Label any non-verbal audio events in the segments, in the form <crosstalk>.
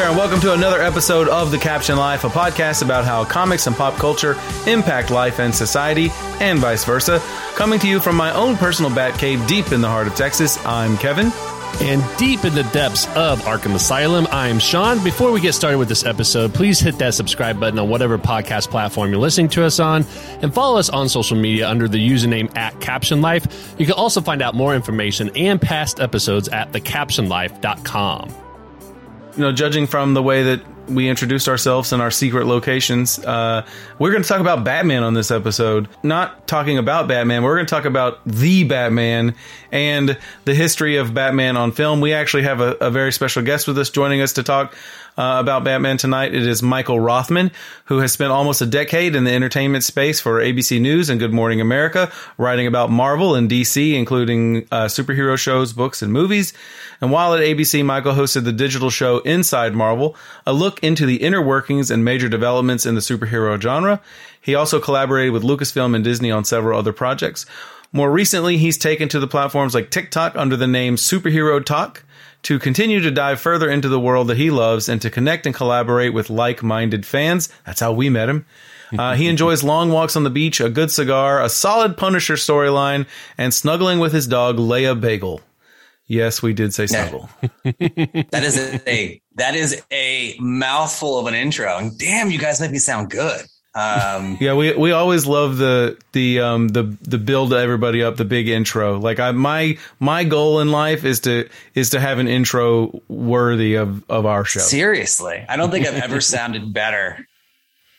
There, and welcome to another episode of The Caption Life, a podcast about how comics and pop culture impact life and society, and vice versa. Coming to you from my own personal bat cave deep in the heart of Texas, I'm Kevin. And deep in the depths of Arkham Asylum, I'm Sean. Before we get started with this episode, please hit that subscribe button on whatever podcast platform you're listening to us on, and follow us on social media under the username at Caption Life. You can also find out more information and past episodes at thecaptionlife.com you know, judging from the way that we introduced ourselves and our secret locations, uh, we're going to talk about Batman on this episode. Not talking about Batman, we're going to talk about the Batman and the history of Batman on film. We actually have a, a very special guest with us joining us to talk uh, about Batman tonight. It is Michael Rothman, who has spent almost a decade in the entertainment space for ABC News and Good Morning America, writing about Marvel and DC, including uh, superhero shows, books, and movies. And while at ABC, Michael hosted the digital show Inside Marvel, a look into the inner workings and major developments in the superhero genre. He also collaborated with Lucasfilm and Disney on several other projects. More recently, he's taken to the platforms like TikTok under the name Superhero Talk to continue to dive further into the world that he loves and to connect and collaborate with like minded fans. That's how we met him. Uh, he <laughs> enjoys long walks on the beach, a good cigar, a solid Punisher storyline, and snuggling with his dog, Leia Bagel. Yes, we did say snuggle. <laughs> that is a that is a mouthful of an intro. And damn, you guys make me sound good. Um, <laughs> yeah, we we always love the the um the the build everybody up, the big intro. Like I my my goal in life is to is to have an intro worthy of of our show. Seriously, I don't think I've ever sounded better.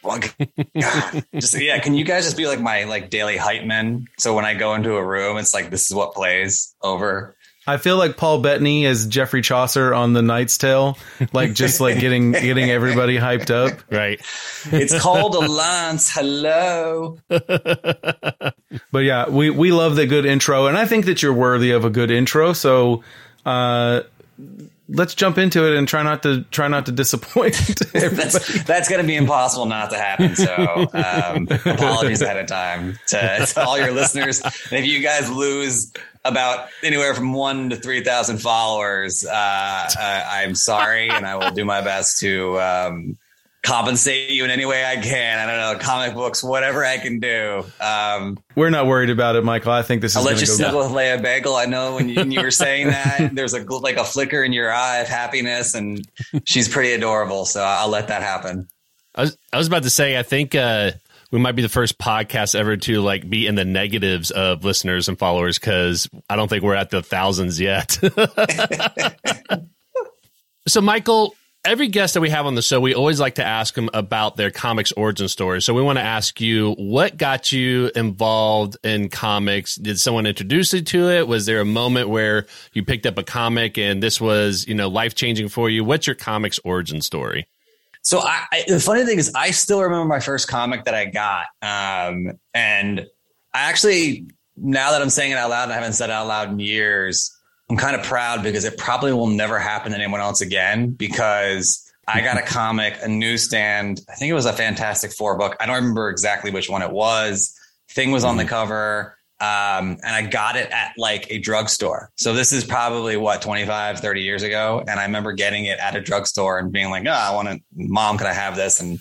God, just yeah. Can you guys just be like my like daily hype men? So when I go into a room, it's like this is what plays over. I feel like Paul Bettany as Geoffrey Chaucer on The Knight's Tale, like just like getting getting everybody hyped up. Right. It's called a lance. Hello. <laughs> but yeah, we we love the good intro, and I think that you're worthy of a good intro. So, uh, let's jump into it and try not to try not to disappoint. <laughs> <laughs> that's that's going to be impossible not to happen. So um, apologies ahead of time to, to, all your listeners. And if you guys lose about anywhere from one to three thousand followers, uh, I, I'm sorry, and I will do my best to. Um, compensate you in any way I can. I don't know, comic books, whatever I can do. Um, We're not worried about it, Michael. I think this is. I'll let you go snuggle with Leia Bagel. I know when you, when you were saying <laughs> that, there's a like a flicker in your eye of happiness, and she's pretty adorable. So I'll let that happen. I was I was about to say, I think. Uh, we might be the first podcast ever to like be in the negatives of listeners and followers because I don't think we're at the thousands yet. <laughs> <laughs> so, Michael, every guest that we have on the show, we always like to ask them about their comics origin story. So we want to ask you, what got you involved in comics? Did someone introduce you to it? Was there a moment where you picked up a comic and this was, you know, life changing for you? What's your comics origin story? So I, I, the funny thing is, I still remember my first comic that I got, um, and I actually, now that I'm saying it out loud, I haven't said it out loud in years. I'm kind of proud because it probably will never happen to anyone else again because I got a comic, a newsstand. I think it was a Fantastic Four book. I don't remember exactly which one it was. Thing was on the mm-hmm. cover. Um, and I got it at like a drugstore. So this is probably what 25, 30 years ago. And I remember getting it at a drugstore and being like, oh, I want to, mom, can I have this? And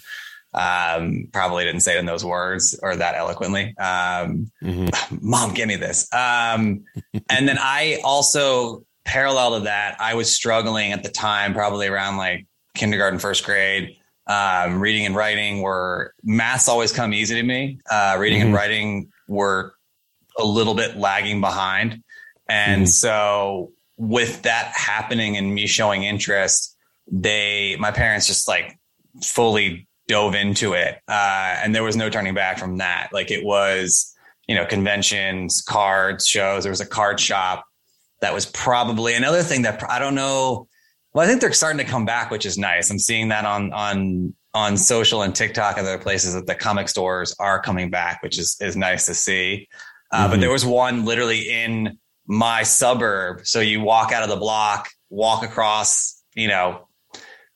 um, probably didn't say it in those words or that eloquently. Um, mm-hmm. <sighs> Mom, give me this. Um, and then I also, parallel to that, I was struggling at the time, probably around like kindergarten, first grade. Um, reading and writing were maths always come easy to me. Uh, reading mm-hmm. and writing were a little bit lagging behind. And mm-hmm. so with that happening and me showing interest, they, my parents just like fully dove into it. Uh, and there was no turning back from that. Like it was, you know, conventions, cards, shows. There was a card shop that was probably another thing that I don't know. Well, I think they're starting to come back, which is nice. I'm seeing that on on on social and TikTok and other places that the comic stores are coming back, which is is nice to see. Uh, mm-hmm. But there was one literally in my suburb. So you walk out of the block, walk across, you know,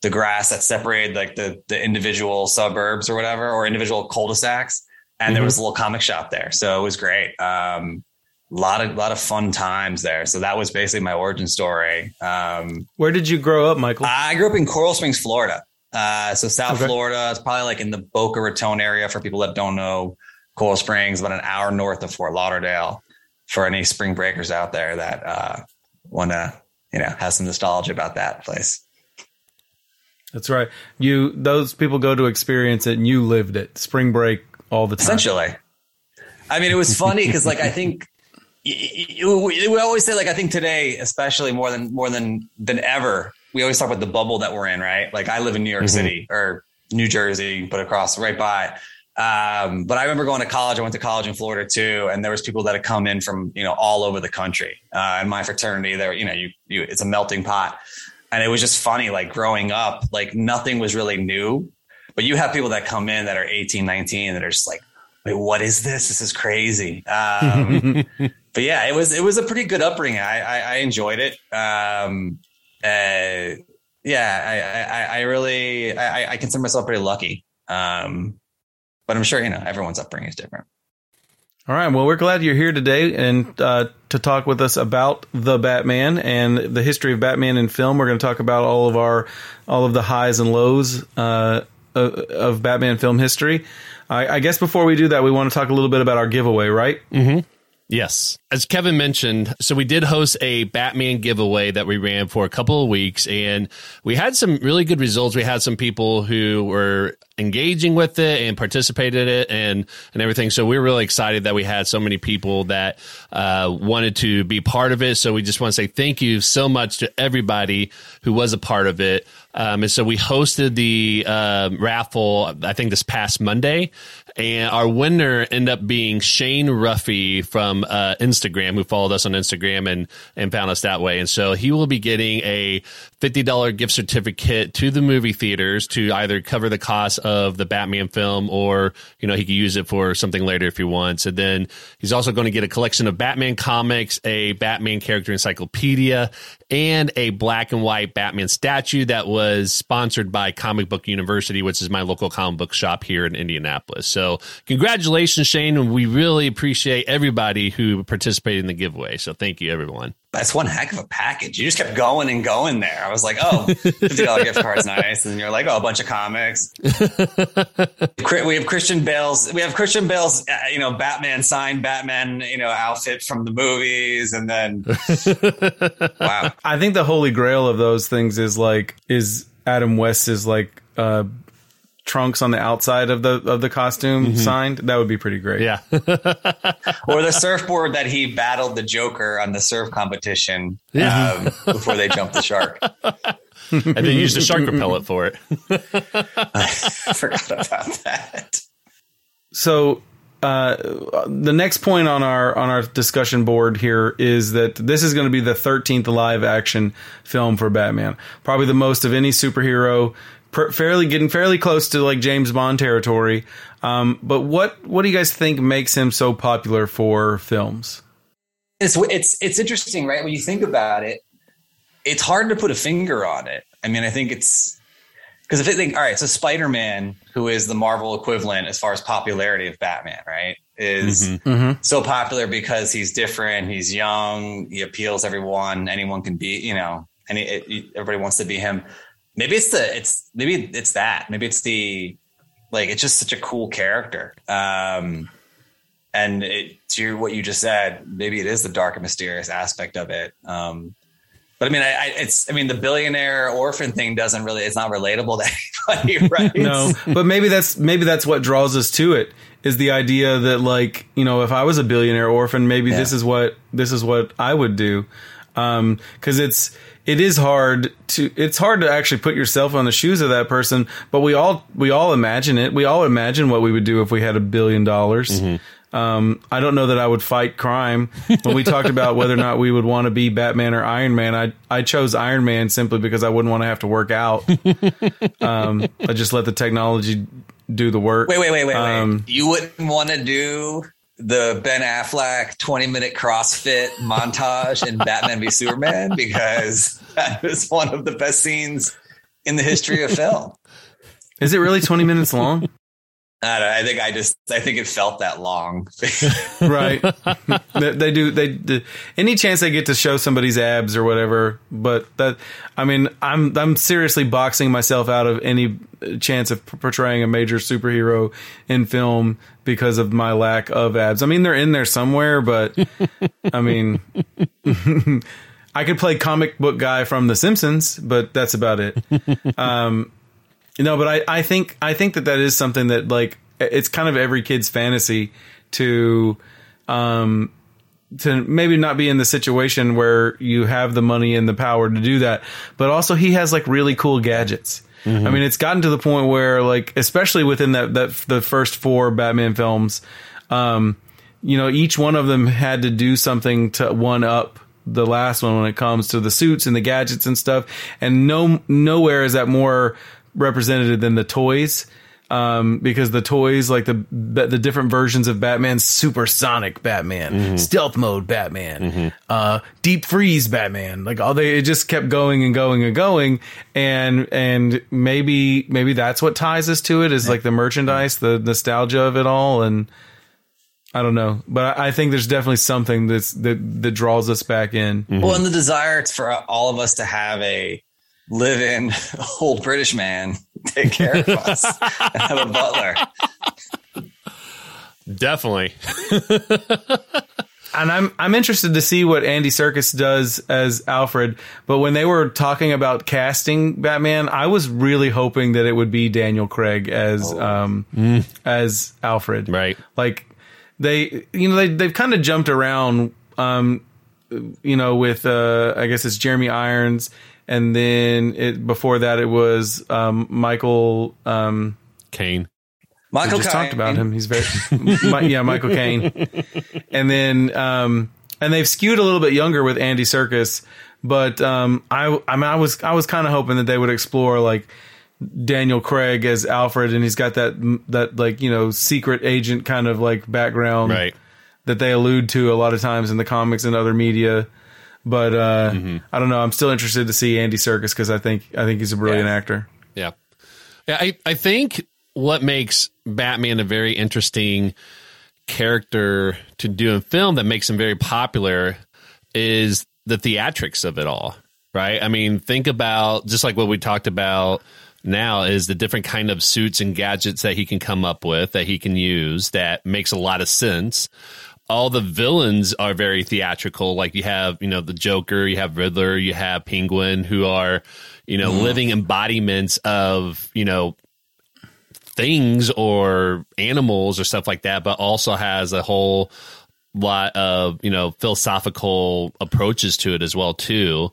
the grass that separated like the the individual suburbs or whatever or individual cul-de-sacs and mm-hmm. there was a little comic shop there so it was great um, a lot of lot of fun times there. So that was basically my origin story. Um, Where did you grow up, Michael? I grew up in Coral Springs, Florida. Uh, so South Okay. Florida is probably like in the Boca Raton area for people that don't know Coral Springs, about an hour north of Fort Lauderdale. For any spring breakers out there that uh, want to, you know, have some nostalgia about that place. That's right. You those people go to experience it, and you lived it. Spring break all the time. Essentially, I mean, it was funny because, like, I think we always say, like, I think today, especially more than more than than ever, we always talk about the bubble that we're in, right? Like, I live in New York City or New Jersey, but across right by. Um, but I remember going to college. I went to college in Florida too, and there was people that had come in from you know all over the country. Uh, in my fraternity, there, you know, you you it's a melting pot, and it was just funny. Like growing up, like nothing was really new, but you have people that come in that are 18, 19 that are just like, wait, what is this? This is crazy. Um, <laughs> but yeah, it was it was a pretty good upbringing. I I, I enjoyed it. Um, uh, yeah, I, I I really I, I consider myself pretty lucky. Um, but I'm sure you know everyone's upbringing is different. All right. Well, we're glad you're here today and uh, to talk with us about the Batman and the history of Batman in film. We're going to talk about all of our all of the highs and lows uh, of, Batman film history. I, I guess before we do that, we want to talk a little bit about our giveaway, right? Yes. As Kevin mentioned, so we did host a Batman giveaway that we ran for a couple of weeks and we had some really good results. We had some people who were engaging with it and participated in it and, and everything. So we were really excited that we had so many people that uh, wanted to be part of it. So we just want to say thank you so much to everybody who was a part of it. Um, and so we hosted the um raffle, I think this past Monday, and our winner ended up being Shane Ruffy from uh, Instagram, who followed us on Instagram and and found us that way. And so he will be getting a fifty dollar gift certificate to the movie theaters to either cover the cost of the Batman film, or you know he could use it for something later if he wants. And then he's also going to get a collection of Batman comics, a Batman character encyclopedia, and a black and white Batman statue that was sponsored by Comic Book University, which is my local comic book shop here in Indianapolis. So, congratulations, Shane. and We really appreciate everybody who participated in the giveaway. So, thank you, everyone. That's one heck of a package. You just kept going and going there. I was like, oh, $50 gift card's nice, and you're like, oh, a bunch of comics. We have Christian Bale's. We have Christian Bale's, uh, you know, Batman signed Batman, you know, outfit from the movies, and then <laughs> wow, I think the holy grail of those things is like is Adam West's like uh, trunks on the outside of the of the costume signed. That would be pretty great. Yeah. <laughs> or the surfboard that he battled the Joker on the surf competition Yeah. um, <laughs> before they jumped the shark. and then use the shark repellent for it. I <laughs> forgot about that. So uh, the next point on our on our discussion board here is that this is going to be the 13th live action film for Batman. Probably the most of any superhero. Per, fairly getting fairly close to like James Bond territory. Um, but what what do you guys think makes him so popular for films? It's it's it's interesting, right? When you think about it, it's hard to put a finger on it. I mean, I think it's because if you think, all right, so Spider Man, who is the Marvel equivalent as far as popularity of Batman, right, is Mm-hmm. so popular because he's different, he's young, he appeals everyone, anyone can be, you know, and it, it, everybody wants to be him. Maybe it's the it's maybe it's that maybe it's the like it's just such a cool character. Um, and it, to what you just said, maybe it is the dark and mysterious aspect of it. Um, but I mean, I, I, it's I mean, the billionaire orphan thing doesn't really it's not relatable to <laughs> anybody, right? no, but maybe that's maybe that's what draws us to it is the idea that like you know if I was a billionaire orphan, maybe this is what this is what I would do, because it's it is hard to it's hard to actually put yourself on the shoes of that person. But we all we all imagine it. We all imagine what we would do if we had a billion dollars. Um, I don't know that I would fight crime. When we talked about <laughs> whether or not we would want to be Batman or Iron Man, I I chose Iron Man simply because I wouldn't want to have to work out. <laughs> um, I just let the technology do the work. Wait, wait, wait, wait, Um, wait. You wouldn't want to do the Ben Affleck 20 minute CrossFit montage in Batman v Superman because that is one of the best scenes in the history of film. Is it really twenty minutes long? I, don't, I think I just I think it felt that long. <laughs> right. <laughs> they, they, do. They, they any chance they get to show somebody's abs or whatever. But that I mean, I'm I'm seriously boxing myself out of any chance of portraying a major superhero in film because of my lack of abs. I mean, they're in there somewhere, but I mean. <laughs> I could play comic book guy from The Simpsons, but that's about it. Um, no, but I, I think I think that that is something that like it's kind of every kid's fantasy to um to maybe not be in the situation where you have the money and the power to do that, but also he has like really cool gadgets. Mm-hmm. I mean, it's gotten to the point where like especially within that that the first four Batman films, um, you know, each one of them had to do something to one up the last one when it comes to the suits and the gadgets and stuff. And no nowhere is that more represented than the toys. Um, because the toys, like the the different versions of Batman, supersonic Batman, mm-hmm. stealth mode Batman, mm-hmm. uh, deep freeze Batman, like all they it just kept going and going and going, and and maybe maybe that's what ties us to it is like the merchandise, the nostalgia of it all, and I don't know, but I think there's definitely something that's that that draws us back in. Mm-hmm. Well, and the desire for all of us to have a live in <laughs> old British man take care of us <laughs> and have a butler. Definitely. and I'm I'm interested to see what Andy Serkis does as Alfred. But when they were talking about casting Batman, I was really hoping that it would be Daniel Craig as oh. um mm. as Alfred. Right. Like they you know they they've kind of jumped around um you know with uh I guess it's Jeremy Irons and then it before that it was um, Michael um, Caine. Michael we just talked about him. He's very <laughs> my, yeah, Michael Caine. And then um, and they've skewed a little bit younger with Andy Serkis, but um, I I mean I was I was kind of hoping that they would explore like Daniel Craig as Alfred, and he's got that that like you know secret agent kind of like background right. that they allude to a lot of times in the comics and other media. But uh, mm-hmm. I don't know. I'm still interested to see Andy Serkis because I think I think he's a brilliant yeah. actor. Yeah, yeah. I I think what makes Batman a very interesting character to do in film that makes him very popular is the theatrics of it all. Right. I mean, think about just like what we talked about now is the different kind of suits and gadgets that he can come up with that he can use that makes a lot of sense all the villains are very theatrical. Like you have, you know, the Joker, you have Riddler, you have Penguin, who are, you know, mm. living embodiments of, you know, things or animals or stuff like that, but also has a whole lot of, you know, philosophical approaches to it as well, too.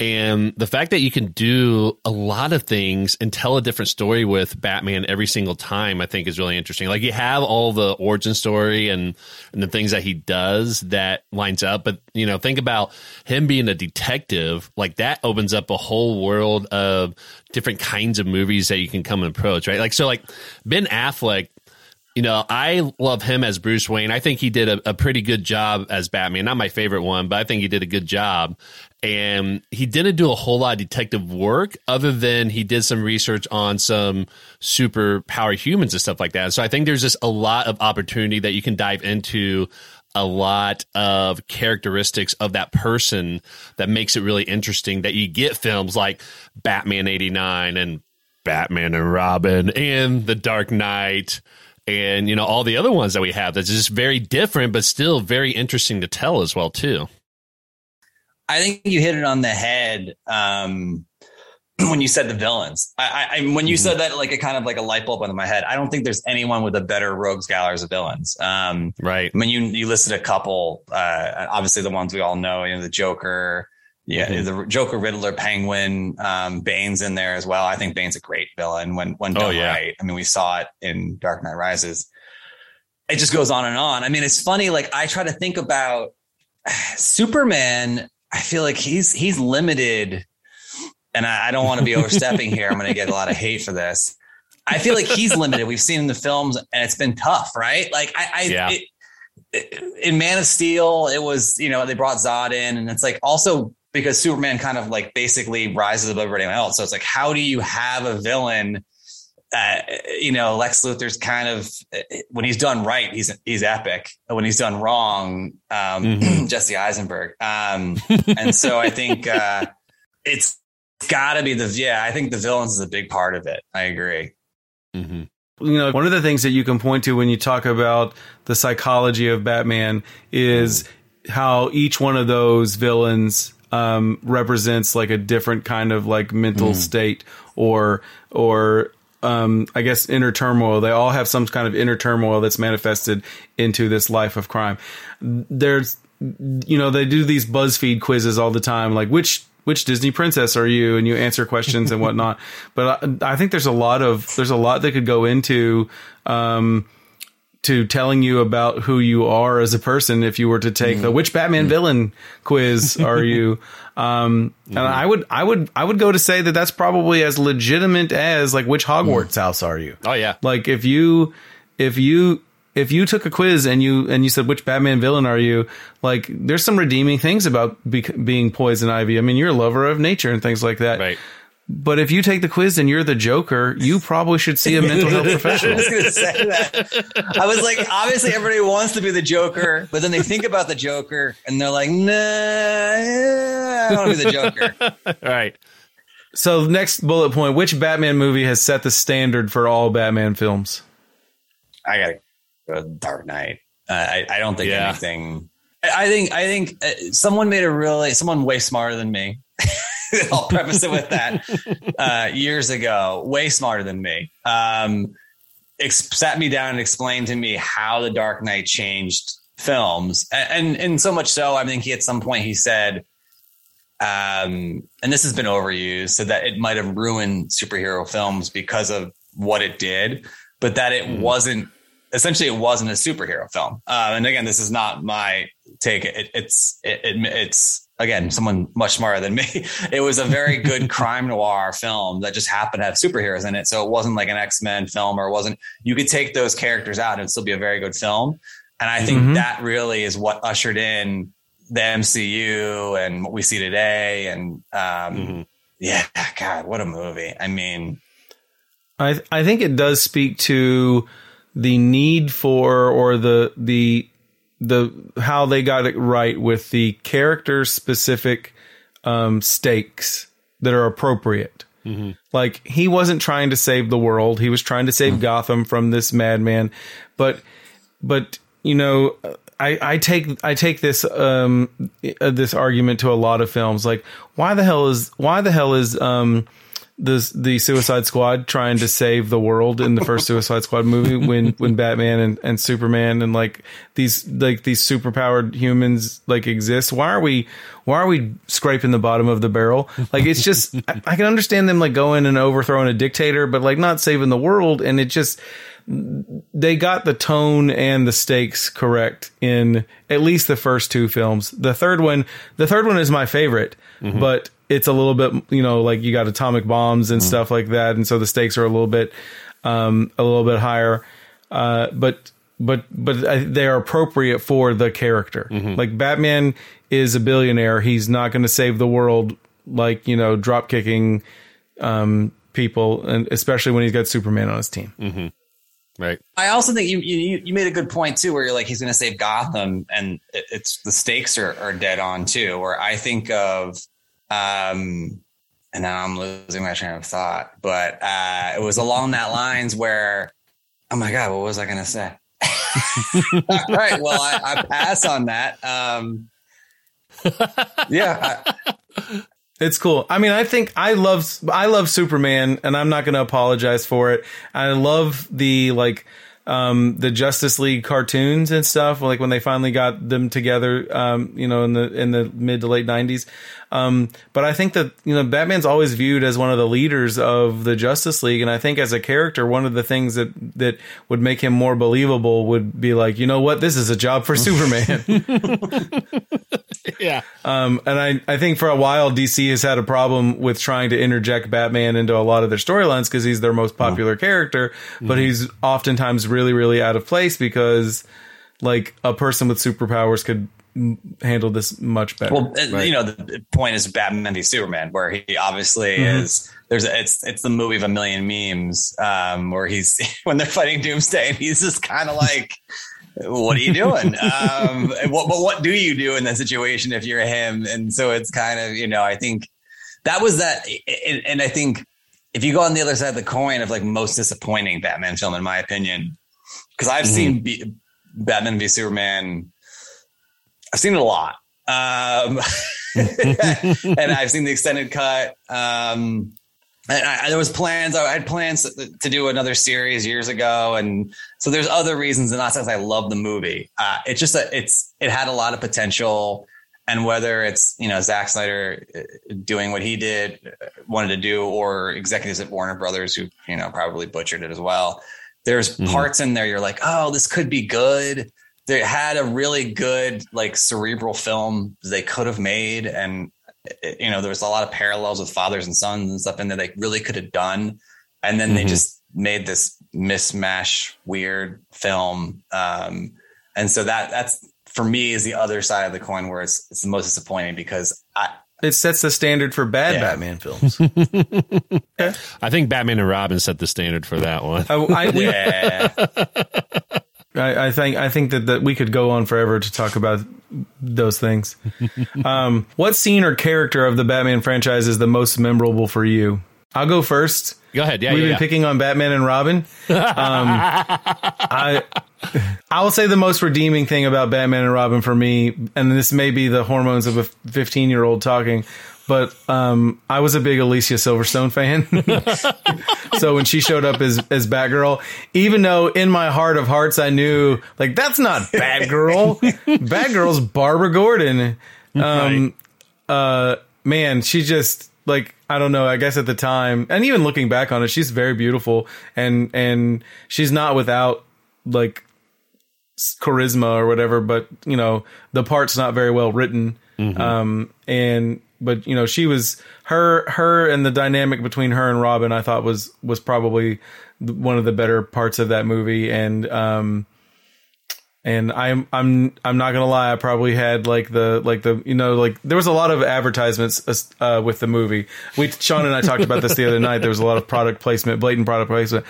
And the fact that you can do a lot of things and tell a different story with Batman every single time, I think is really interesting. Like you have all the origin story and, and the things that he does that lines up. But, you know, think about him being a detective. Like that opens up a whole world of different kinds of movies that you can come and approach, right? Like, so like Ben Affleck you know, I love him as Bruce Wayne. I think he did a, a, pretty good job as Batman. Not my favorite one, but I think he did a good job and he didn't do a whole lot of detective work other than he did some research on some super power humans and stuff like that. So I think there's just a lot of opportunity that you can dive into a lot of characteristics of that person that makes it really interesting that you get films like Batman 89 and Batman and Robin and The Dark Knight and you know all the other ones that we have that's just very different but still very interesting to tell as well too. I think you hit it on the head um, <clears throat> when you said the villains. I, I when you mm-hmm. said that, like it kind of like a light bulb went in my head. I don't think there's anyone with a better rogues gallery of villains. Um, right. I mean, you you listed a couple. Uh, obviously, the ones we all know. You know, the Joker. Yeah, mm-hmm. the Joker, Riddler, Penguin, um, Bane's in there as well. I think Bane's a great villain when when oh, done oh, yeah. right. I mean, we saw it in Dark Knight Rises. It just goes on and on. I mean, it's funny. Like I try to think about <sighs> Superman I feel like he's he's limited, and I, I don't want to be <laughs> overstepping here. I'm going to get a lot of hate for this. I feel like he's limited. We've seen in the films, and it's been tough, right? Like I, I yeah. it, it, in Man of Steel, it was you know they brought Zod in, and it's like also because Superman kind of like basically rises above everything else. So it's like, how do you have a villain uh, you know, Lex Luthor's kind of when he's done right, he's he's epic. When he's done wrong, um, mm-hmm. <clears throat> Jesse Eisenberg. Um, and so I think uh, <laughs> it's got to be the yeah. I think the villains is a big part of it. I agree. Mm-hmm. You know, one of the things that you can point to when you talk about the psychology of Batman is mm. how each one of those villains um, represents like a different kind of like mental mm. state or or um, I guess inner turmoil. They all have some kind of inner turmoil that's manifested into this life of crime. There's, you know, they do these BuzzFeed quizzes all the time, like which which Disney princess are you? And you answer questions and whatnot. <laughs> But I, I, think there's a lot of there's a lot that could go into um, to telling you about who you are as a person if you were to take mm. the which Batman mm. villain quiz are you. <laughs> Um, mm. and I would I would I would go to say that that's probably as legitimate as like which Hogwarts mm. house are you? Oh yeah. Like if you if you if you took a quiz and you and you said which Batman villain are you, like there's some redeeming things about be, being poison ivy. I mean, you're a lover of nature and things like that. Right. But if you take the quiz and you're the Joker, you <laughs> probably should see a mental health professional. <laughs> I was going to say that. I was like, obviously everybody wants to be the Joker, but then they think about the Joker and they're like, nah, I don't want to be the Joker. <laughs> right. So next bullet point: Which Batman movie has set the standard for all Batman films? I gotta go Dark Knight. Uh, I, I don't think yeah. anything. I, I think I think uh, someone made a really someone way smarter than me <laughs> I'll preface it with that. Uh, years ago, way smarter than me, um, ex- sat me down and explained to me how the Dark Knight changed films, and, and and so much so, I think he at some point he said, um, and this has been overused, so that it might have ruined superhero films because of what it did, but that it mm. wasn't essentially it wasn't a superhero film. Uh, and again, this is not my take. It, it's it, it, it's again, someone much smarter than me. <laughs> It was a very good <laughs> crime noir film that just happened to have superheroes in it. So it wasn't like an X Men film or it wasn't, you could take those characters out and still be a very good film. And I think mm-hmm. that really is what ushered in the MCU and what we see today. And um, mm-hmm. yeah, God, what a movie. I mean, I, I think it does speak to the need for or the, the, the how they got it right with the character specific um, stakes that are appropriate. Mm-hmm. Like he wasn't trying to save the world; he was trying to save mm-hmm. Gotham from this madman. But, but you know, I, I take I take this um uh, this argument to a lot of films. Like, why the hell is why the hell is um the the Suicide Squad trying to save the world in the first Suicide Squad movie when when Batman and, and Superman and like these like these superpowered humans like exist. Why are we why are we scraping the bottom of the barrel? Like it's just I, I can understand them like going and overthrowing a dictator, but like not saving the world. And it just they got the tone and the stakes correct in at least the first two films. The third one, the third one is my favorite, mm-hmm. but it's a little bit, you know, like you got atomic bombs and mm. stuff like that, and so the stakes are a little bit, um, a little bit higher. Uh, but but but they are appropriate for the character. Mm-hmm. Like Batman is a billionaire; he's not going to save the world like you know drop kicking um, people, and especially when he's got Superman on his team. Mm-hmm. Right. I also think you, you you made a good point too, where you're like he's going to save Gotham, and it, it's the stakes are, are dead on too. Where I think of um, and now I'm losing my train of thought, but uh, it was along that lines where, oh my God, what was I going to say? <laughs> All right. Well, I, I, pass on that. Um, <laughs> yeah. I, it's cool. I mean, I think I love I love Superman, and I'm not going to apologize for it. I love the like um, the Justice League cartoons and stuff, like when they finally got them together, um, you know, in the in the mid to late '90s. Um, but I think that you know Batman's always viewed as one of the leaders of the Justice League, and I think as a character, one of the things that that would make him more believable would be like, you know what, this is a job for <laughs> Superman. yeah. Um, and I I think for a while DC has had a problem with trying to interject Batman into a lot of their storylines because he's their most popular character, but mm-hmm. he's oftentimes really really out of place because like a person with superpowers could handled this much better. Well, uh, you know, the point is Batman v Superman, where he obviously mm-hmm. is. There's a, it's it's the movie of a million memes, um, where he's <laughs> when they're fighting Doomsday, and he's just kind of like, "What are you doing? <laughs> um, what, but what do you do in that situation if you're him?" And so it's kind of you know, I think that was that, and I think if you go on the other side of the coin of like most disappointing Batman film, in my opinion, because I've mm-hmm. seen B- Batman v Superman I've seen it a lot. Um, <laughs> and I've seen the extended cut. Um, and I, there was plans. I had plans to, do another series years ago, and so there's other reasons, and not because I love the movie. Uh, it's just that it's it had a lot of potential, and whether it's you know Zack Snyder uh, doing what he did, uh, wanted to do, or executives at Warner Brothers who you know probably butchered it as well. There's mm-hmm. parts in there you're like, oh, this could be good they had a really good like cerebral film they could have made and you know there was a lot of parallels with fathers and sons and stuff in there they really could have done and then mm-hmm. they just made this mismatch weird film um, and so that that's for me is the other side of the coin where it's it's the most disappointing because I it sets the standard for bad yeah. Batman films. <laughs> I think Batman and Robin set the standard for that one. Oh, I, <laughs> yeah. I, I, think I think that, that we could go on forever to talk about those things. <laughs> um, what scene or character of the Batman franchise is the most memorable for you? I'll go first. Go ahead. Yeah, we've yeah, been yeah. picking on Batman and Robin. Um, <laughs> I I will say the most redeeming thing about Batman and Robin for me, and this may be the hormones of a 15 year old talking, but um, I was a big Alicia Silverstone fan. <laughs> so when she showed up as as Batgirl, even though in my heart of hearts I knew like that's not Batgirl, <laughs> Batgirl's Barbara Gordon. Um, right. uh, man, she just like I don't know. I guess at the time, and even looking back on it, she's very beautiful, and and she's not without like charisma or whatever. But you know, the part's not very well written. Mm-hmm. Um, and but you know, she was her her and the dynamic between her and Robin. I thought was was probably one of the better parts of that movie, and um, and I'm I'm I'm not gonna lie, I probably had like the like the you know like there was a lot of advertisements uh, with the movie. We Sean and I talked about this the other night. There was a lot of product placement, blatant product placement,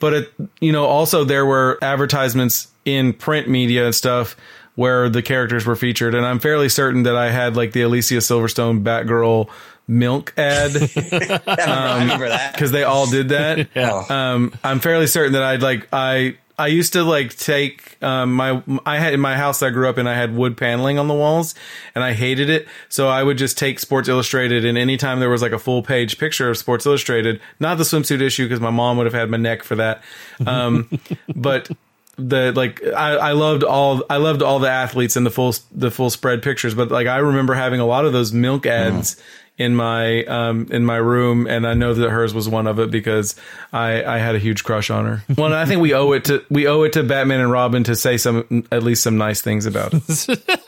but it you know also there were advertisements in print media and stuff where the characters were featured, and I'm fairly certain that I had like the Alicia Silverstone Batgirl milk ad. <laughs> um, because they all did that. <laughs> yeah. Um, I'm fairly certain that I'd like I I used to like take um, my I had in my house I grew up in I had wood paneling on the walls and I hated it so I would just take Sports Illustrated and anytime there was like a full page picture of Sports Illustrated not the swimsuit issue because my mom would have had my neck for that um, <laughs> but the like I, I loved all I loved all the athletes and the full the full spread pictures, but like I remember having a lot of those milk ads. Mm. In my um in my room, and I know that hers was one of it because I I had a huge crush on her. <laughs> Well, I think we owe it to we owe it to Batman and Robin to say some at least some nice things about it. <laughs>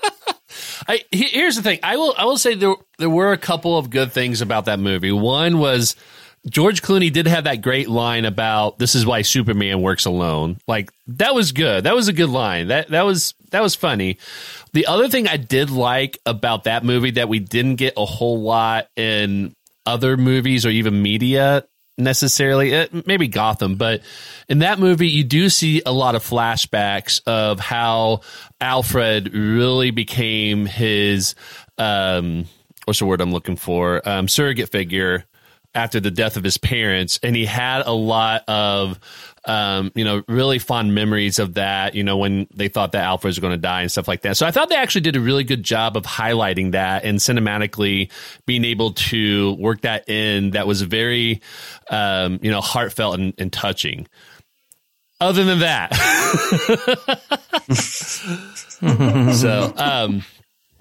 I, here's the thing. I will I will say there there were a couple of good things about that movie. One was George Clooney did have that great line about this is why Superman works alone. Like that was good. That was a good line. That that was that was funny. The other thing I did like about that movie that we didn't get a whole lot in other movies or even media necessarily eh, maybe Gotham but in that movie you do see a lot of flashbacks of how Alfred really became his um what's the word I'm looking for um surrogate figure after the death of his parents, and he had a lot of um, you know, really fond memories of that, you know, when they thought that Alfred was going to die and stuff like that. So I thought they actually did a really good job of highlighting that and cinematically being able to work that in that was very, um, you know, heartfelt and, and touching. Other than that. <laughs> so, um,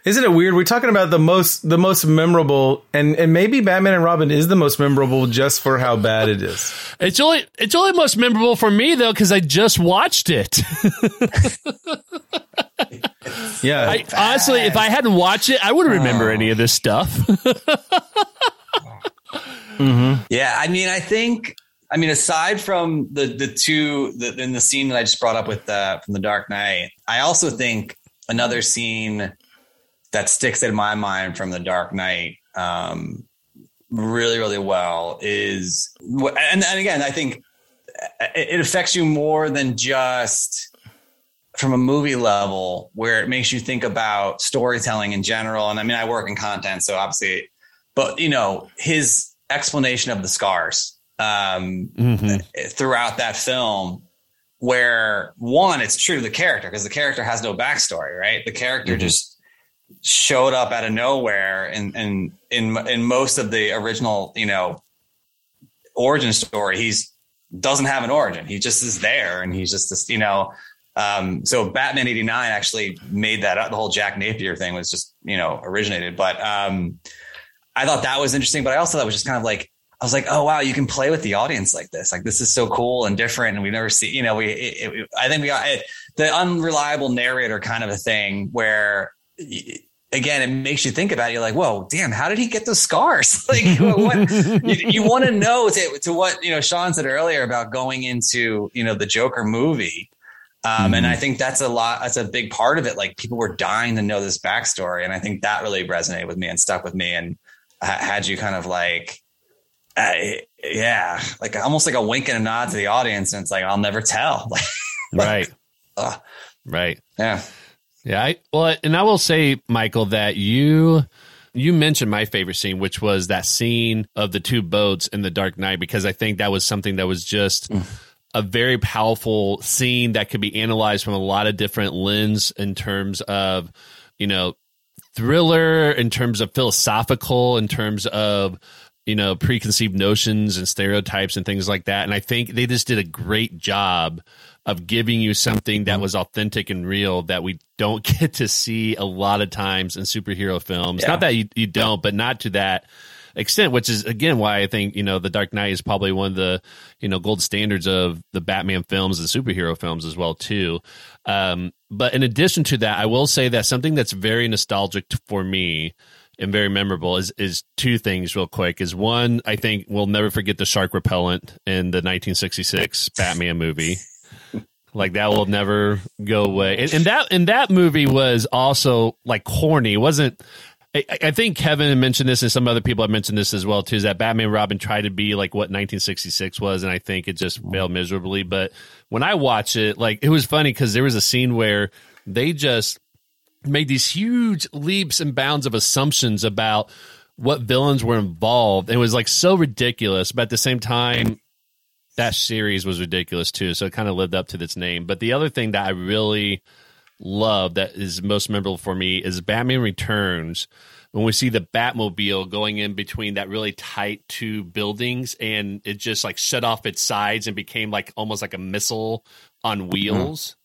isn't it weird? We're talking about the most the most memorable, and and maybe Batman and Robin is the most memorable just for how bad it is. It's only it's only most memorable for me though because I just watched it. <laughs> yeah, I, honestly, if I hadn't watched it, I wouldn't remember oh. any of this stuff. <laughs> mm-hmm. Yeah, I mean, I think I mean, aside from the the two the, in the scene that I just brought up with uh, from the Dark Knight, I also think another scene that sticks in my mind from the Dark Knight um, really, really well is, and, and again, I think it affects you more than just from a movie level where it makes you think about storytelling in general. And I mean, I work in content, so obviously, but you know, his explanation of the scars um, mm-hmm. throughout that film, where one, it's true to the character because the character has no backstory, right? The character mm-hmm. just showed up out of nowhere, and and in in most of the original, you know, origin story, he's doesn't have an origin. He just is there, and he's just this, you know. Um, so Batman '89 actually made that up. The whole Jack Napier thing was just you know originated, but um, I thought that was interesting. But I also thought it was just kind of like I was like, oh wow, you can play with the audience like this. Like this is so cool and different, and we've never see. You know, we it, it, I think we got it, the unreliable narrator kind of a thing where again, it makes you think about it. You're like, whoa, damn, how did he get those scars? <laughs> like, what, you, you want to know to, to, what, you know, Sean said earlier about going into, you know, the Joker movie. Um, mm-hmm. And I think that's a lot, that's a big part of it. Like people were dying to know this backstory. And I think that really resonated with me and stuck with me and had you kind of like, uh, yeah, like almost like a wink and a nod to the audience. And it's like, I'll never tell. <laughs> right. <laughs> Uh, right. Yeah. Yeah, I, well, and I will say, Michael, that you you mentioned my favorite scene, which was that scene of the two boats in the Dark Knight, because I think that was something that was just mm. a very powerful scene that could be analyzed from a lot of different lens in terms of, you know, thriller, in terms of philosophical, in terms of you know preconceived notions and stereotypes and things like that. And I think they just did a great job of giving you something that mm-hmm. was authentic and real that we don't <laughs> get to see a lot of times in superhero films. Yeah. Not that you, you don't, but not to that extent, which is again why I think, you know, The Dark Knight is probably one of the, you know, gold standards of the Batman films and superhero films as well too. Um, but in addition to that, I will say that something that's very nostalgic for me and very memorable is is two things real quick. Is one, I think we'll never forget the shark repellent in the 1966 Batman movie. <laughs> Like that will never go away. And, and, that and that movie was also like corny. It wasn't. I, I, think Kevin mentioned this, and some other people have mentioned this as well too. Is that Batman Robin tried to be like what 1966 was, and I think it just mm-hmm. failed miserably. But when I watch it, like it was funny because there was a scene where they just made these huge leaps and bounds of assumptions about what villains were involved. It was like so ridiculous, but at the same time, that series was ridiculous too. So it kind of lived up to its name. But the other thing that I really love that is most memorable for me is Batman Returns. When we see the Batmobile going in between that really tight two buildings and it just like shut off its sides and became like almost like a missile on mm-hmm. wheels. Mm-hmm.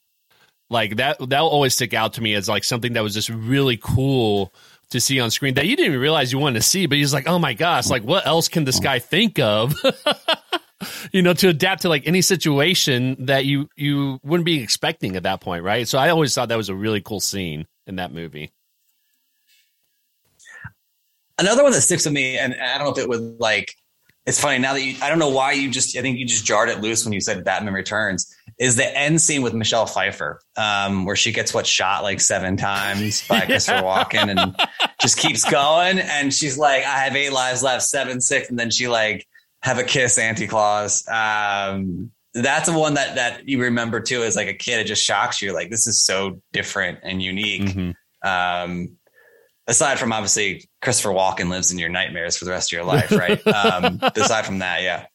Like that that'll always stick out to me as like something that was just really cool to see on screen that you didn't even realize you wanted to see, but he's like, oh my gosh, like what else can this guy think of? <laughs> <laughs> you know, to adapt to like any situation that you you wouldn't be expecting at that point, right? So I always thought that was a really cool scene in that movie. Another one that sticks with me, and I don't know if it would like it's funny now that you I don't know why you just I think you just jarred it loose when you said Batman Returns is the end scene with Michelle Pfeiffer, um, where she gets what shot like seven times by <laughs> Christopher Walken and just keeps going. And she's like, I have eight lives left, seven, six. And then she like have a kiss Santa Claus. Um, that's the one that that you remember too as like a kid. It just shocks you. Like this is so different and unique. Mm-hmm. Um, aside from obviously Christopher Walken lives in your nightmares for the rest of your life, right? um, <laughs> aside from that, yeah.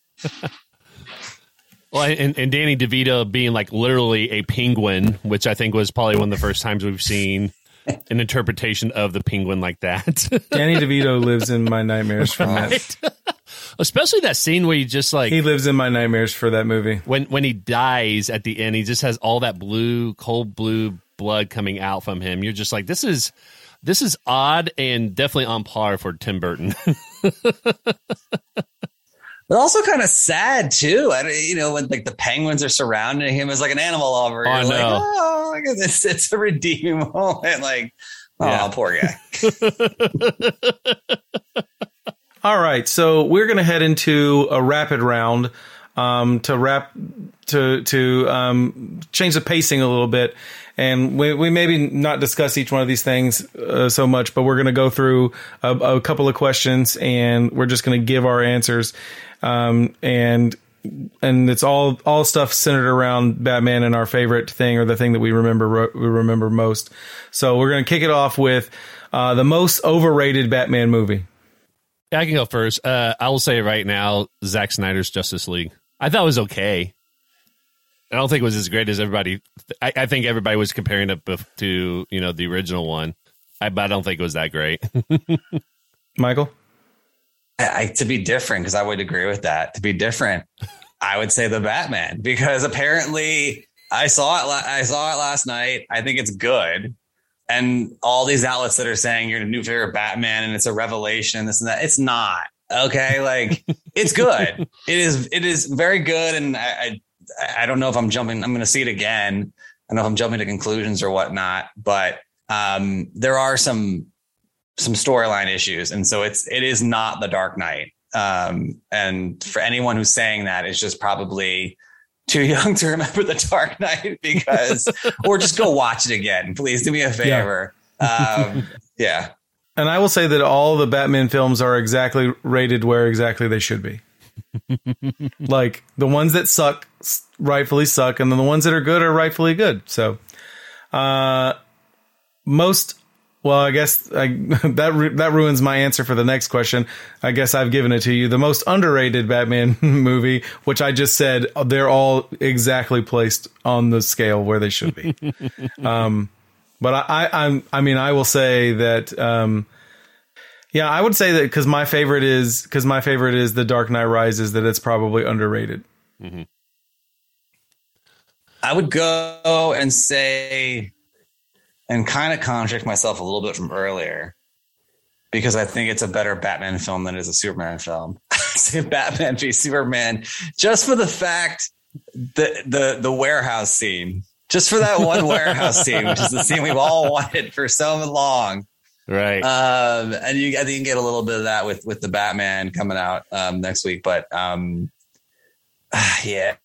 Well, and, and Danny DeVito being like literally a penguin, which I think was probably one of the first times we've seen an interpretation of the penguin like that. Danny DeVito lives in my nightmares from <laughs> right? that. Especially that scene where he just like he lives in my nightmares for that movie. When when he dies at the end, he just has all that blue, cold blue blood coming out from him. You're just like, this is this is odd and definitely on par for Tim Burton. <laughs> but also kind of sad too. I, you know, when like the penguins are surrounding him as like an animal lover. Oh, you're no. like, oh, it's, it's a redeeming <laughs> moment. Like, oh, yeah. poor guy. <laughs> All right, so we're going to head into a rapid round. um, to wrap to to um, change the pacing a little bit. And we, we maybe not discuss each one of these things uh, so much, but we're going to go through a, a, couple of questions and we're just going to give our answers. Um, and and it's all all stuff centered around Batman and our favorite thing or the thing that we remember we remember most. So we're going to kick it off with uh, the most overrated Batman movie. Yeah, I can go first. Uh, I will say right now, Zack Snyder's Justice League. I thought it was okay. I don't think it was as great as everybody. I, I think everybody was comparing it to you know the original one. I, but I don't think it was that great. <laughs> Michael, I, to be different because I would agree with that. To be different, I would say the Batman because apparently I saw it. I saw it last night. I think it's good, and all these outlets that are saying you're a new favorite Batman and it's a revelation, this and that. It's not okay. Like <laughs> it's good. It is. It is very good, and I, I don't know if I'm jumping. I'm going to see it again. I don't know if I'm jumping to conclusions or whatnot, but um, there are some some storyline issues, and so it's it is not the Dark Knight. Um, and for anyone who's saying that, it's just probably too young to remember the Dark Knight <laughs> because, or just go watch it again, please. Do me a favor. Yeah. Um, yeah. And I will say that all the Batman films are exactly rated where exactly they should be. <laughs> like the ones that suck rightfully suck, and then the ones that are good are rightfully good. So, uh, most well, I guess I, <laughs> that that ruins my answer for the next question. I guess I've given it to you. The most underrated Batman <laughs> movie, which I just said, they're all exactly placed on the scale where they should be. <laughs> um, but I, I, I'm, I mean, I will say that um, yeah, I would say that because my favorite is because my favorite is The Dark Knight Rises. That it's probably underrated. Mm-hmm. I would go and say, and kind of contradict myself a little bit from earlier, because I think it's a better Batman film than it is a Superman film. <laughs> say Batman v Superman, just for the fact the the the warehouse scene, just for that one <laughs> warehouse scene, which is the scene we've all wanted for so long right? Um, and you, I think you can get a little bit of that with with the Batman coming out um, next week. But um, <sighs> yeah,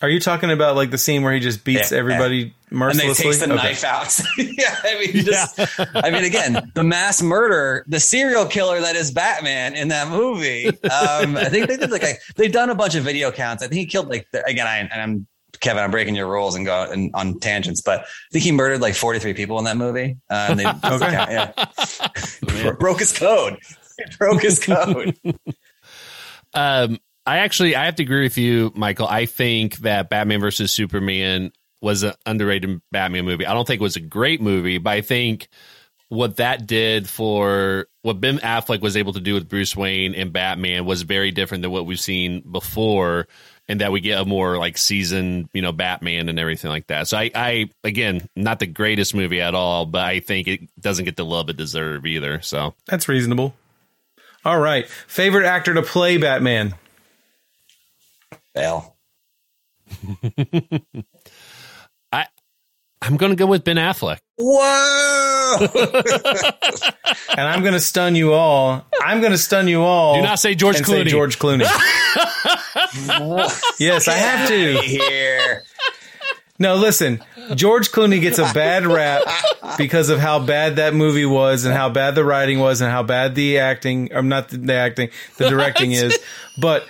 are you talking about like the scene where he just beats yeah, everybody mercilessly? And they takes the okay. knife out. <laughs> yeah, I mean, just, yeah. I mean, again, the mass murder, the serial killer that is Batman in that movie. Um, I think they did like a, they've done a bunch of video counts. I think he killed like again, I, and I'm Kevin, I'm breaking your rules and going on tangents, but I think he murdered like 43 people in that movie. Uh, they, <laughs> okay. yeah. <laughs> broke his code. broke his code. um, I actually I have to agree with you, Michael. I think that Batman versus Superman was an underrated Batman movie. I don't think it was a great movie, but I think what that did for what Ben Affleck was able to do with Bruce Wayne and Batman was very different than what we've seen before and that we get a more like seasoned, you know, Batman and everything like that. So I, I again, not the greatest movie at all, but I think it doesn't get the love it deserves either. So that's reasonable. All right, favorite actor to play Batman. Bale. <laughs> I I'm going to go with Ben Affleck. Whoa! <laughs> and I'm going to stun you all. I'm going to stun you all. Do not say George Clooney. Say George Clooney. yes, I have to. Here. No, listen. George Clooney gets a bad rap because of how bad that movie was and how bad the writing was and how bad the acting, or not the acting, the directing is. But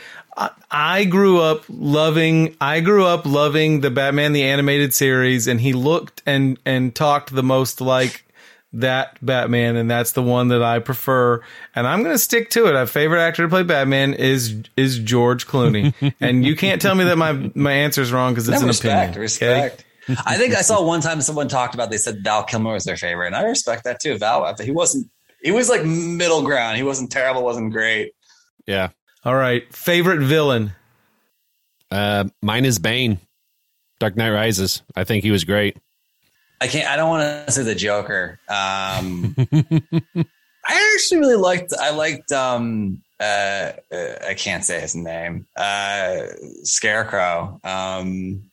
I grew up loving I grew up loving the Batman the animated series and he looked and and talked the most like that Batman and that's the one that I prefer and I'm going to stick to it. My favorite actor to play Batman is is George Clooney. <laughs> and you can't tell me that my my answer is wrong cuz it's no, an respect, opinion. Respect. Okay? I think I saw one time someone talked about they said Val Kilmer was their favorite and I respect that too. Val he wasn't he was like middle ground. He wasn't terrible, wasn't great. Yeah. All right. Favorite villain? Uh, mine is Bane. Dark Knight Rises. I think he was great. I can't. I don't want to say the Joker. Um, <laughs> I actually really liked. I liked. Um, uh, uh, I can't say his name. Uh, Scarecrow. Um,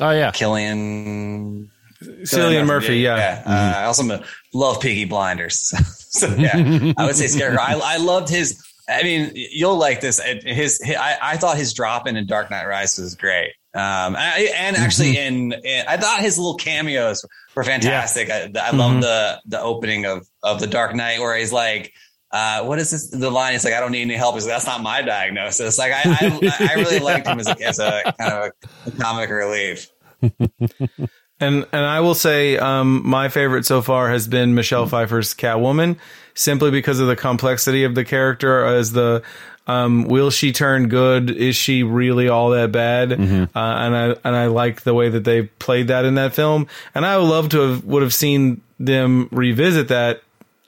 oh yeah, Killian. Cillian Murphy. Yeah. yeah. Uh, mm-hmm. I also love Peaky Blinders. <laughs> so yeah, I would say Scarecrow. I, I loved his I mean, you'll like this. His, his I, I, thought his drop in in Dark Knight Rises was great. Um, and, and actually mm-hmm. in, in, I thought his little cameos were fantastic. Yeah. I, I mm-hmm. love the the opening of of the Dark Knight where he's like, uh, what is this? The line is like, I don't need any help. He's like, that's not my diagnosis. Like, I, I, I really liked him as a, as a kind of a comic relief. <laughs> and and I will say, um, my favorite so far has been Michelle Pfeiffer's Catwoman, simply because of the complexity of the character. As the um, will she turn good? Is she really all that bad? Mm-hmm. Uh, and I and I like the way that they played that in that film. And I would love to have would have seen them revisit that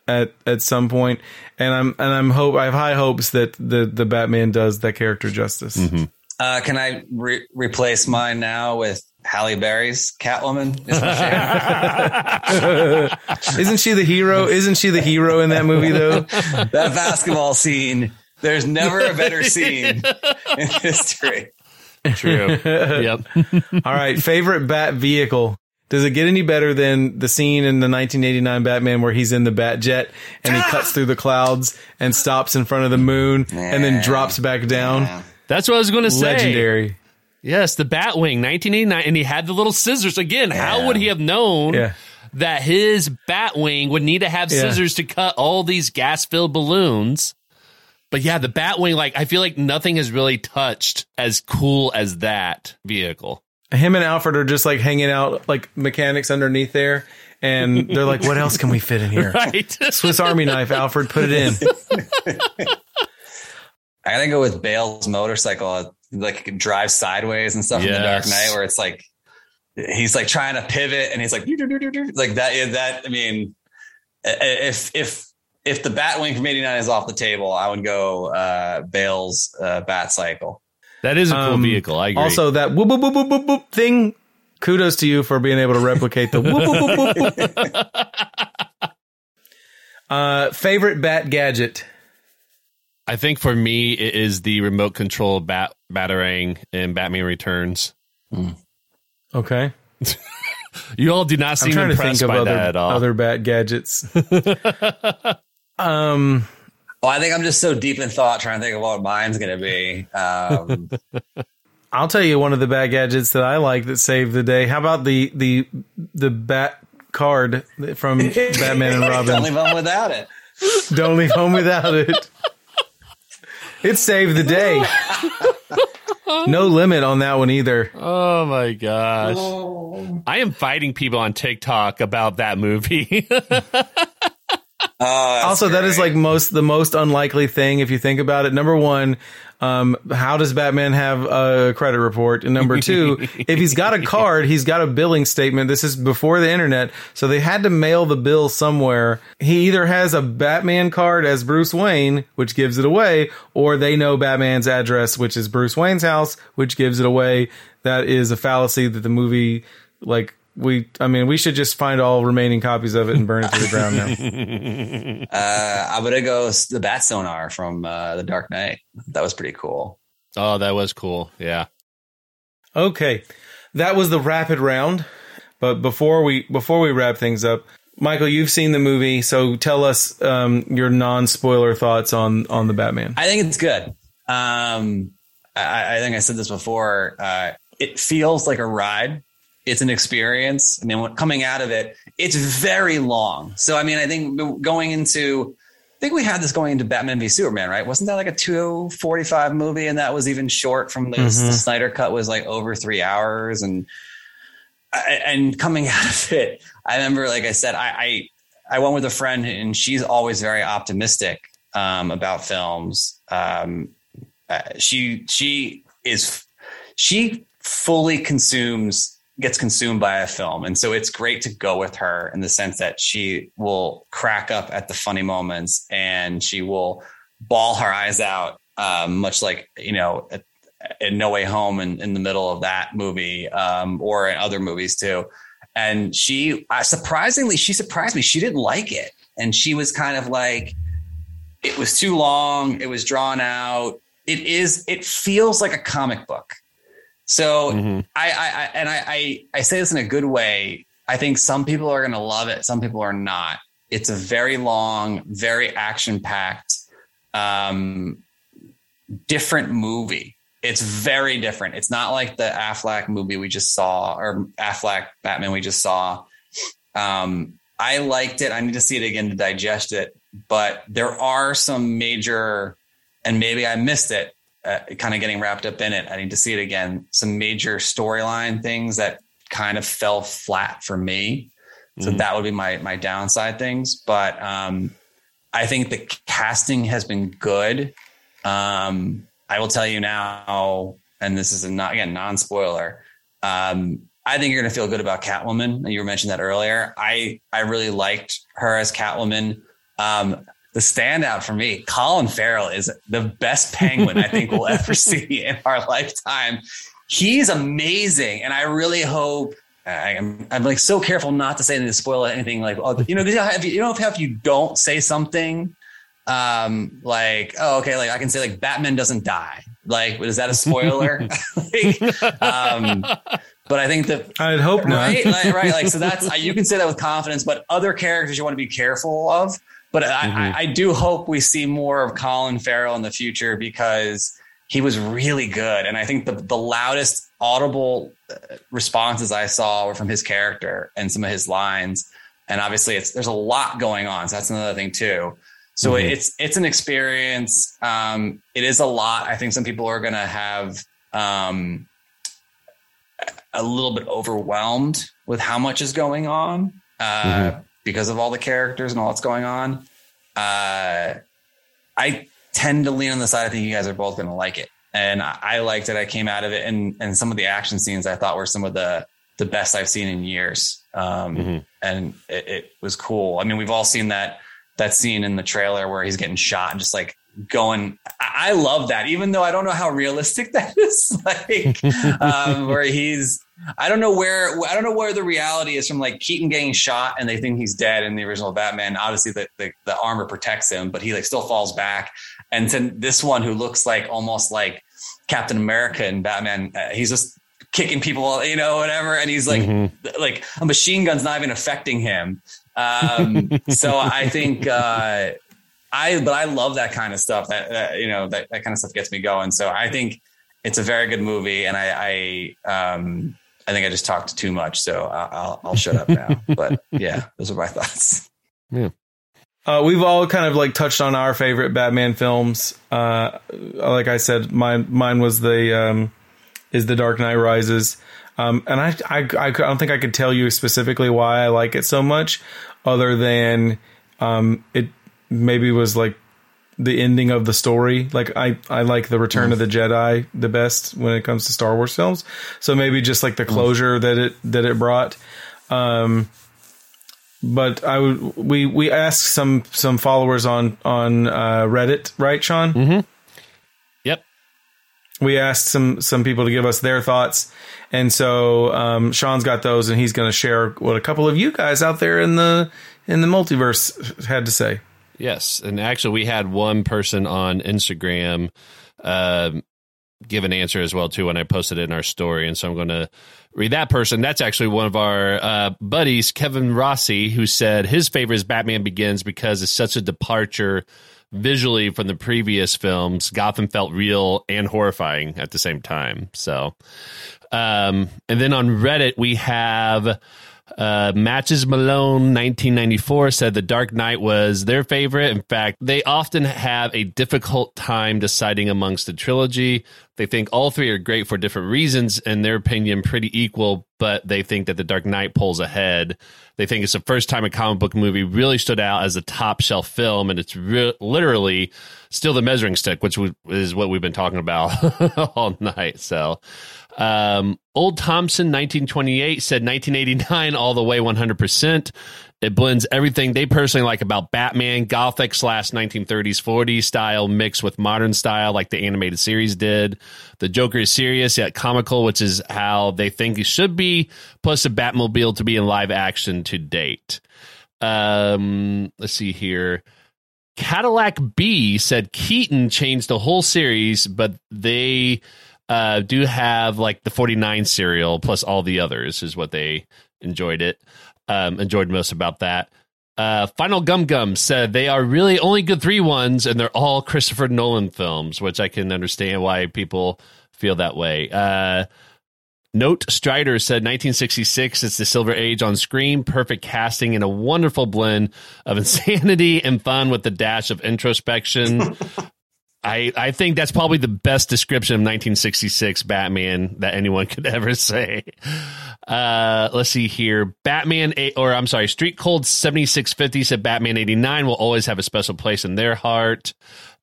at at some point. point, and I'm and I'm hope I have high hopes that the the Batman does that character justice. Mm-hmm. Uh, can I re- replace mine now with Halle Berry's Catwoman? <laughs> Isn't she the hero? Isn't she the hero in that movie though? that basketball scene. There's never a better scene <laughs> in history. True. <laughs> yep. All right. Favorite Bat vehicle. Does it get any better than the scene in the 1989 Batman where he's in the Bat jet and he cuts through the clouds and stops in front of the moon yeah. and then drops back down? Yeah. That's what I was going to say. Legendary. Yes, the Batwing, 1989, and he had the little scissors. Again, yeah. how would he have known yeah. that his Batwing would need to have scissors to cut all these gas-filled balloons? But yeah, the Batwing, like I feel like nothing has really touched as cool as that vehicle him and Alfred are just like hanging out like mechanics underneath there. And they're like, what else can we fit in <laughs> here? Right. Swiss Army knife, Alfred, put it in. <laughs> I gotta go with Bale's motorcycle, like drive sideways and stuff yes. in the Dark Knight, where it's like he's like trying to pivot and he's like like that. That I mean, if if if the Batwing from '89 is off the table, I would go uh, Bale's uh, Bat Cycle. That is a cool um, vehicle. I agree. Also, that whoop, whoop, whoop, whoop, whoop thing. Kudos to you for being able to replicate the whoop, whoop, whoop, whoop. <laughs> uh, favorite bat gadget. I think for me, it is the remote control bat batarang in Batman Returns. Mm. Okay. <laughs> you all do not seem I'm impressed to think of other, at all. Other bat gadgets. <laughs> um. Well, I think I'm just so deep in thought trying to think of what mine's going to be. Um, <laughs> I'll tell you one of the bad gadgets that I like that saved the day. How about the the the bat card from Batman and Robin? Don't leave home without it. Don't leave home without it. It saved the day. <laughs> No limit on that one either. Oh my gosh. Oh. I am fighting people on TikTok about that movie. <laughs> Oh, also, great. that is like most the most unlikely thing if you think about it. Number one, um, how does Batman have a credit report? And number two, if he's got a <laughs> card, he's got a billing statement. This is before the internet, so they had to mail the bill somewhere. He either has a Batman card as Bruce Wayne, which gives it away, or they know Batman's address, which is Bruce Wayne's house, which gives it away. That is a fallacy that the movie like we i mean we should just find all remaining copies of it and burn it to the ground now. <laughs> Uh i'm gonna go the bat sonar from uh the dark knight. That was pretty cool. Oh that was cool. Yeah. Okay. That was the rapid round. But before we before we wrap things up michael you've seen the movie so tell us um your non-spoiler thoughts on on the batman. I think it's good. Um i, I think i said this before uh it feels like a ride it's an experience. I mean, coming out of it, it's very long. So, I mean, I think going into, I think we had this going into Batman v Superman, right? Wasn't that like a 245 movie? And that was even short from this. Mm-hmm. The Snyder cut was like over three hours. And, and coming <laughs> out of it, I remember, like I said, I, I, I went with a friend and she's always very optimistic um, about films. Um, uh, she, she is, she fully consumes gets consumed by a film. And so it's great to go with her in the sense that she will crack up at the funny moments and she will ball her eyes out, um, much like, you know, in No Way Home in, in the middle of that movie um, or in other movies too. And she uh, surprisingly, she surprised me. She didn't like it. And she was kind of like, it was too long. It was drawn out. It is, it feels like a comic book so mm-hmm. I, I, and I, I, I say this in a good way. I think some people are going to love it. Some people are not. It's a very long, very action packed, um, different movie. It's very different. It's not like the Affleck movie we just saw or Affleck Batman we just saw. Um, I liked it. I need to see it again to digest it. But there are some major, and maybe I missed it, uh, kind of getting wrapped up in it. I need to see it again. Some major storyline things that kind of fell flat for me. So mm-hmm. that would be my my downside things. But um, I think the casting has been good. Um, I will tell you now, and this is a not again non spoiler. Um, I think you're going to feel good about Catwoman. You mentioned that earlier. I I really liked her as Catwoman. Um, the standout for me, Colin Farrell is the best Penguin I think we'll ever <laughs> see in our lifetime. He's amazing, and I really hope. I'm, I'm like so careful not to say anything to spoil anything. Like, you know, because you know, if you don't say something, um, like, oh, okay, like I can say like Batman doesn't die. Like, is that a spoiler? <laughs> <laughs> like, um, but I think that I'd hope right, not. like, right, like so that's you can say that with confidence. But other characters you want to be careful of. But mm-hmm. I, I do hope we see more of Colin Farrell in the future because he was really good, and I think the the loudest audible uh, responses I saw were from his character and some of his lines. And obviously, it's there's a lot going on, so that's another thing too. So mm-hmm. it's it's an experience. Um, it is a lot. I think some people are going to have um, a little bit overwhelmed with how much is going on uh, mm-hmm. Because of all the characters and all that's going on. Uh, I tend to lean on the side. I think you guys are both going to like it, and I, I, liked it. I came out of it, and and some of the action scenes I thought were some of the the best I've seen in years, um, mm-hmm. and it, it was cool. I mean, we've all seen that that scene in the trailer where he's getting shot and just like going I love that, even though I don't know how realistic <laughs> that is. like um, <laughs> where he's I don't know where I don't know where the reality is from like Keaton getting shot and they think he's dead in the original Batman. Obviously the, the, the armor protects him, but he like still falls back. And then this one who looks like almost like Captain America and Batman, uh, he's just kicking people, you know, whatever. And he's like, mm-hmm. like a machine gun's not even affecting him. Um, so I think, uh, I, but I love that kind of stuff that, that you know, that, that kind of stuff gets me going. So I think it's a very good movie. And I, I, um, I think I just talked too much, so I'll, I'll shut up now. <laughs> but yeah, those are my thoughts. Yeah. Uh, we've all kind of like touched on our favorite Batman films. Uh, like I said, mine mine was the um, is the Dark Knight Rises. Um, and I, I, I don't think I could tell you specifically why I like it so much, other than um, it maybe was like the ending of the story. Like I, I like the Return mm. of the Jedi the best when it comes to Star Wars films. So maybe just like the closure mm. that it that it brought. Um, but I would we we asked some some followers on on uh, Reddit, right, Sean? Mm-hmm. Yep. We asked some some people to give us their thoughts, and so um, Sean's got those, and he's going to share what a couple of you guys out there in the in the multiverse had to say. Yes, and actually, we had one person on Instagram uh, give an answer as well too when I posted it in our story, and so I'm going to read that person. That's actually one of our uh, buddies, Kevin Rossi, who said his favorite is Batman Begins because it's such a departure visually from the previous films. Gotham felt real and horrifying at the same time. So, um, and then on Reddit, we have uh, Matches Malone 1994 said The Dark Knight was their favorite. In fact, they often have a difficult time deciding amongst the trilogy. They think all three are great for different reasons, in their opinion, pretty equal, but they think that The Dark Knight pulls ahead. They think it's the first time a comic book movie really stood out as a top shelf film, and it's re- literally still the measuring stick, which is what we've been talking about <laughs> all night. So, um, Old Thompson, 1928, said 1989 all the way 100%. It blends everything they personally like about Batman, Gothic slash 1930s, 40s style mixed with modern style, like the animated series did. The Joker is serious yet comical, which is how they think he should be, plus a Batmobile to be in live action to date. Um, let's see here. Cadillac B said Keaton changed the whole series, but they uh, do have like the 49 serial plus all the others is what they enjoyed it um, enjoyed most about that Uh, Final Gum Gum said they are really only good three ones, and they're all Christopher Nolan films, which I can understand why people feel that way. Uh, Note Strider said 1966 is the silver age on screen, perfect casting and a wonderful blend of <laughs> insanity and fun with the dash of introspection. <laughs> I, I think that's probably the best description of 1966 Batman that anyone <laughs> could ever say. Uh, let's see here. Batman, or I'm sorry, Street Cold 7650 said Batman 89 will always have a special place in their heart.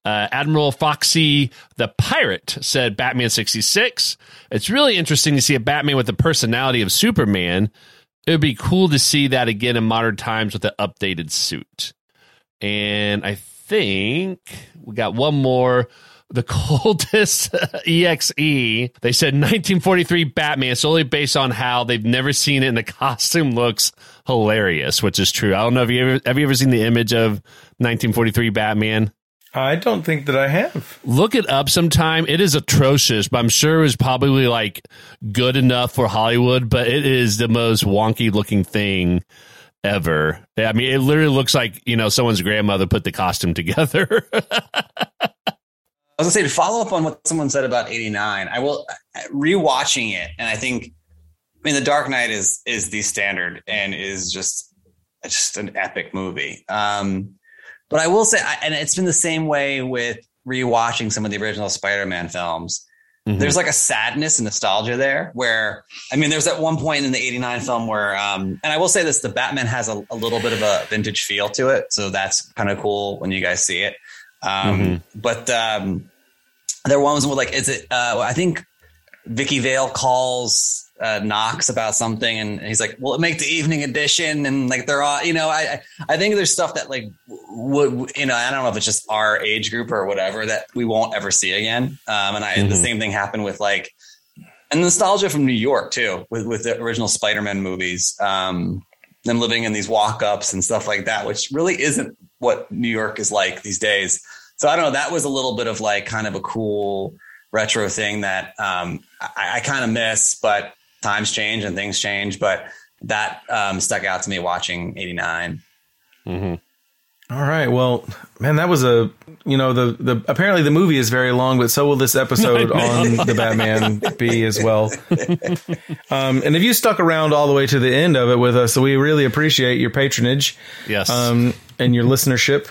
Uh, Admiral Foxy the Pirate said Batman 66. It's really interesting to see a Batman with the personality of Superman. It would be cool to see that again in modern times with an updated suit. And I think we got one more. The <laughs> coldest EXE. They said 1943 Batman solely based on how they've never seen it and the costume looks hilarious, which is true. I don't know if you ever have you ever seen the image of 1943 Batman? I don't think that I have. Look it up sometime. It is atrocious, but I'm sure it was probably like good enough for Hollywood, but it is the most wonky looking thing ever. I mean, it literally looks like, you know, someone's grandmother put the costume <laughs> together. I was gonna say to follow up on what someone said about 89, I will rewatching it, and I think I mean The Dark Knight is is the standard and is just just an epic movie. Um, but I will say, and it's been the same way with rewatching some of the original Spider-Man films. Mm-hmm. There's like a sadness and nostalgia there where, I mean, there's at one point in the 89 film where, um, and I will say this, the Batman has a, a little bit of a vintage feel to it. So that's kind of cool when you guys see it. Um, mm-hmm. but, um, there ones where like, is it, uh, I think Vicki Vale calls uh, Knox about something, and he's like, "Well, make the evening edition," and like they're all, you know, I I think there's stuff that like would you know I don't know if it's just our age group or whatever that we won't ever see again. Um, and I mm-hmm. the same thing happened with like and nostalgia from New York too with with the original Spider-Man movies. Um, them living in these walk-ups and stuff like that, which really isn't what New York is like these days. So I don't know. That was a little bit of like kind of a cool retro thing that um, I, I kind of miss, but times change and things change, but that um, stuck out to me watching 89. Mm-hmm. All right. Well, man, that was a you know the the apparently the movie is very long, but so will this episode <laughs> on the Batman be as well. <laughs> Um, and if you stuck around all the way to the end of it with us, so we really appreciate your patronage. Yes. Um, and your listenership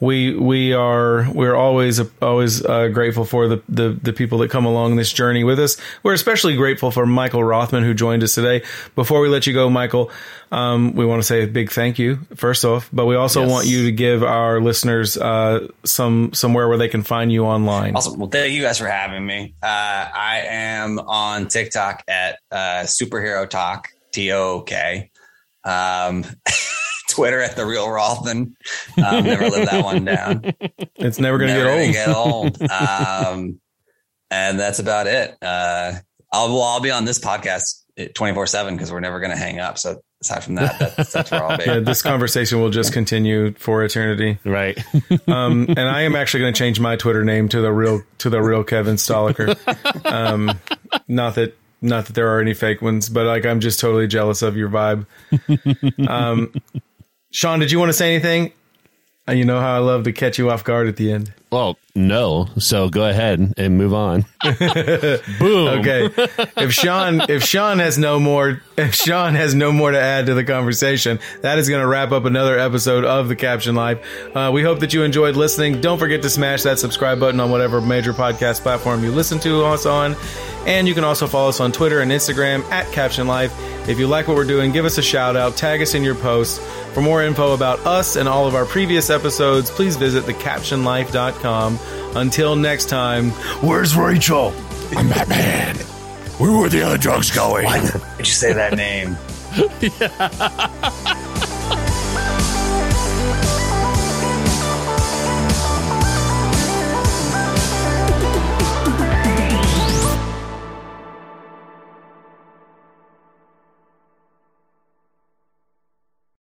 we we are we're always always uh, grateful for the, the the people that come along this journey with us. We're especially grateful for Michael Rothman who joined us today. Before we let you go, Michael, um, we want to say a big thank you first off, but we also yes. want you to give our listeners uh, some somewhere where they can find you online. Awesome. Well, thank you guys for having me. Uh, I am on TikTok at uh, Superhero Talk T O K. Um, <laughs> Twitter at the real Rothman. Um, never lived that one down. <laughs> It's never going to get old. Get old. Um, and that's about it. Uh, I'll well, I'll be on this podcast twenty four seven because we're never going to hang up. So aside from that, that's, that's where I'll be. Yeah, this conversation will just continue for eternity, right? <laughs> um, and I am actually going to change my Twitter name to the real to the real Kevin Stoliker. Um, not that not that there are any fake ones, but like I'm just totally jealous of your vibe. Um, Sean, did you want to say anything? You know how I love to catch you off guard at the end. Well, no. So go ahead and move on. <laughs> Boom. Okay. If Sean if Sean has no more if Sean has no more to add to the conversation, that is going to wrap up another episode of the Caption Life. Uh, we hope that you enjoyed listening. Don't forget to smash that subscribe button on whatever major podcast platform you listen to us on. And you can also follow us on Twitter and Instagram at Caption Life. If you like what we're doing, give us a shout out, tag us in your posts. For more info about us and all of our previous episodes, please visit thecaptionlife.com. Until next time, where's Rachel? I'm Batman. Where were the other drugs going? Why did you say that name? yeah. <laughs>